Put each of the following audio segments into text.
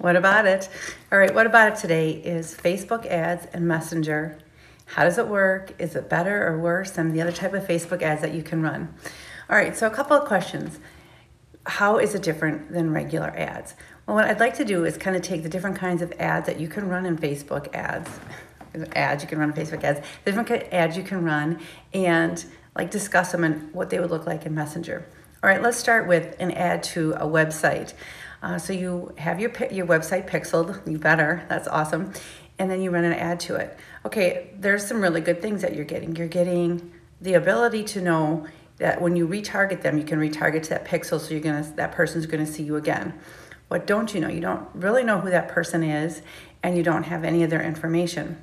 What about it? All right, what about it today is Facebook ads and Messenger. How does it work? Is it better or worse than the other type of Facebook ads that you can run? All right, so a couple of questions. How is it different than regular ads? Well, what I'd like to do is kind of take the different kinds of ads that you can run in Facebook ads, ads you can run in Facebook ads, different ads you can run, and like discuss them and what they would look like in Messenger. All right, let's start with an ad to a website. Uh, so you have your your website pixeled, you better, that's awesome. And then you run an ad to it. Okay, there's some really good things that you're getting. You're getting the ability to know that when you retarget them, you can retarget to that pixel so you're gonna that person's gonna see you again. What don't you know? You don't really know who that person is and you don't have any of their information.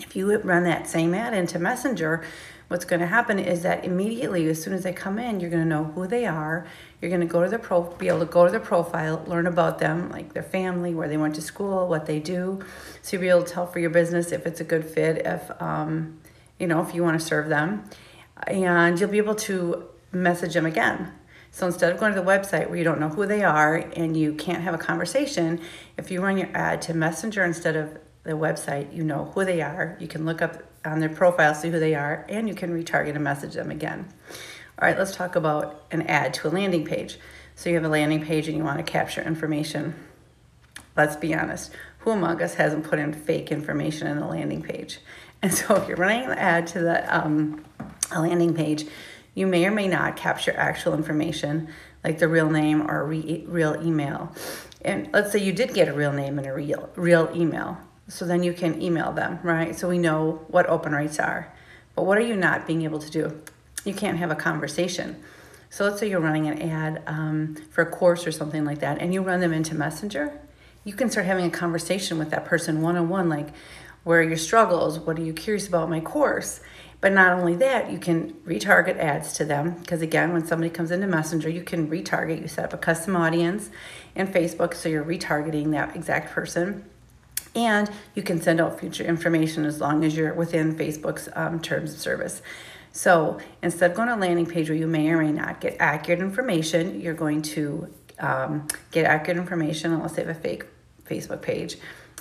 If you run that same ad into Messenger, what's going to happen is that immediately as soon as they come in you're going to know who they are. You're going to go to their pro be able to go to their profile learn about them like their family where they went to school what they do. So you'll be able to tell for your business if it's a good fit if um, you know if you want to serve them. And you'll be able to message them again. So instead of going to the website where you don't know who they are and you can't have a conversation if you run your ad to messenger instead of the website you know who they are you can look up on their profile, see who they are, and you can retarget and message them again. All right, let's talk about an ad to a landing page. So you have a landing page and you want to capture information. Let's be honest, who among us hasn't put in fake information in a landing page? And so if you're running an ad to the um, a landing page, you may or may not capture actual information like the real name or re- real email. And let's say you did get a real name and a real real email. So then you can email them, right? So we know what open rates are. But what are you not being able to do? You can't have a conversation. So let's say you're running an ad um, for a course or something like that, and you run them into Messenger. You can start having a conversation with that person one on one, like, where are your struggles? What are you curious about my course? But not only that, you can retarget ads to them because again, when somebody comes into Messenger, you can retarget. You set up a custom audience in Facebook, so you're retargeting that exact person and you can send out future information as long as you're within Facebook's um, terms of service. So instead of going to a landing page where you may or may not get accurate information, you're going to um, get accurate information unless they have a fake Facebook page,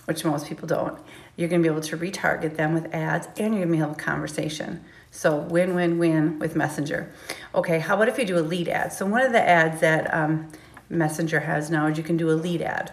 which most people don't. You're going to be able to retarget them with ads and you're going to be able to have a conversation. So win, win, win with Messenger. Okay, how about if you do a lead ad? So one of the ads that um, Messenger has now is you can do a lead ad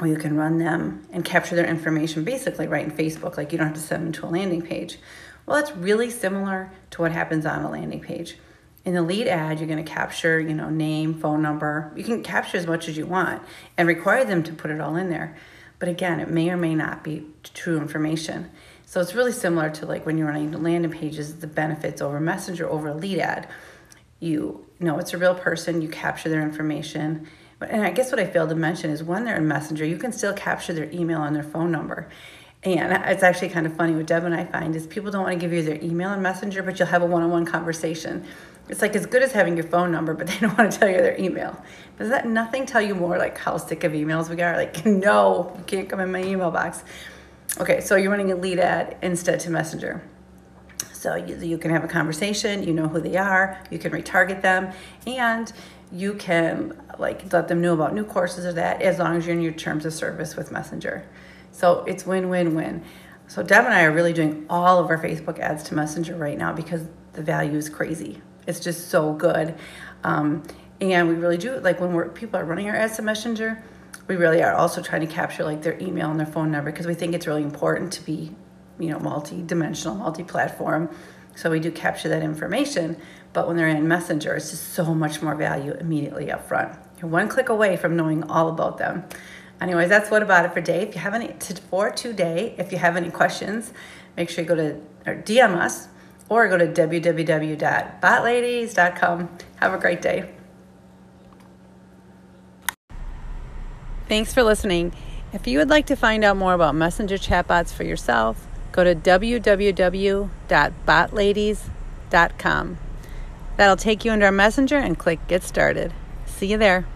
or you can run them and capture their information basically right in Facebook, like you don't have to send them to a landing page. Well, that's really similar to what happens on a landing page. In the lead ad, you're going to capture, you know, name, phone number. You can capture as much as you want and require them to put it all in there. But again, it may or may not be true information. So it's really similar to like when you're running landing pages, the benefits over Messenger over a lead ad. You know it's a real person, you capture their information, and I guess what I failed to mention is when they're in Messenger, you can still capture their email and their phone number. And it's actually kind of funny what Deb and I find is people don't want to give you their email and Messenger, but you'll have a one-on-one conversation. It's like as good as having your phone number, but they don't want to tell you their email. Does that nothing tell you more like how sick of emails we are? Like, no, you can't come in my email box. Okay, so you're running a lead ad instead to Messenger. So you, you can have a conversation, you know who they are, you can retarget them, and you can like let them know about new courses or that as long as you're in your terms of service with Messenger. So it's win-win-win. So Deb and I are really doing all of our Facebook ads to Messenger right now because the value is crazy. It's just so good. Um, and we really do like when we're people are running our ads to Messenger, we really are also trying to capture like their email and their phone number because we think it's really important to be, you know, multi-dimensional, multi-platform. So we do capture that information, but when they're in Messenger, it's just so much more value immediately up front. You're one click away from knowing all about them. Anyways, that's what about it for today. If you have any for today, if you have any questions, make sure you go to or DM us or go to www.botladies.com. Have a great day. Thanks for listening. If you would like to find out more about messenger chatbots for yourself, go to www.botladies.com. That'll take you into our messenger and click get started. See you there.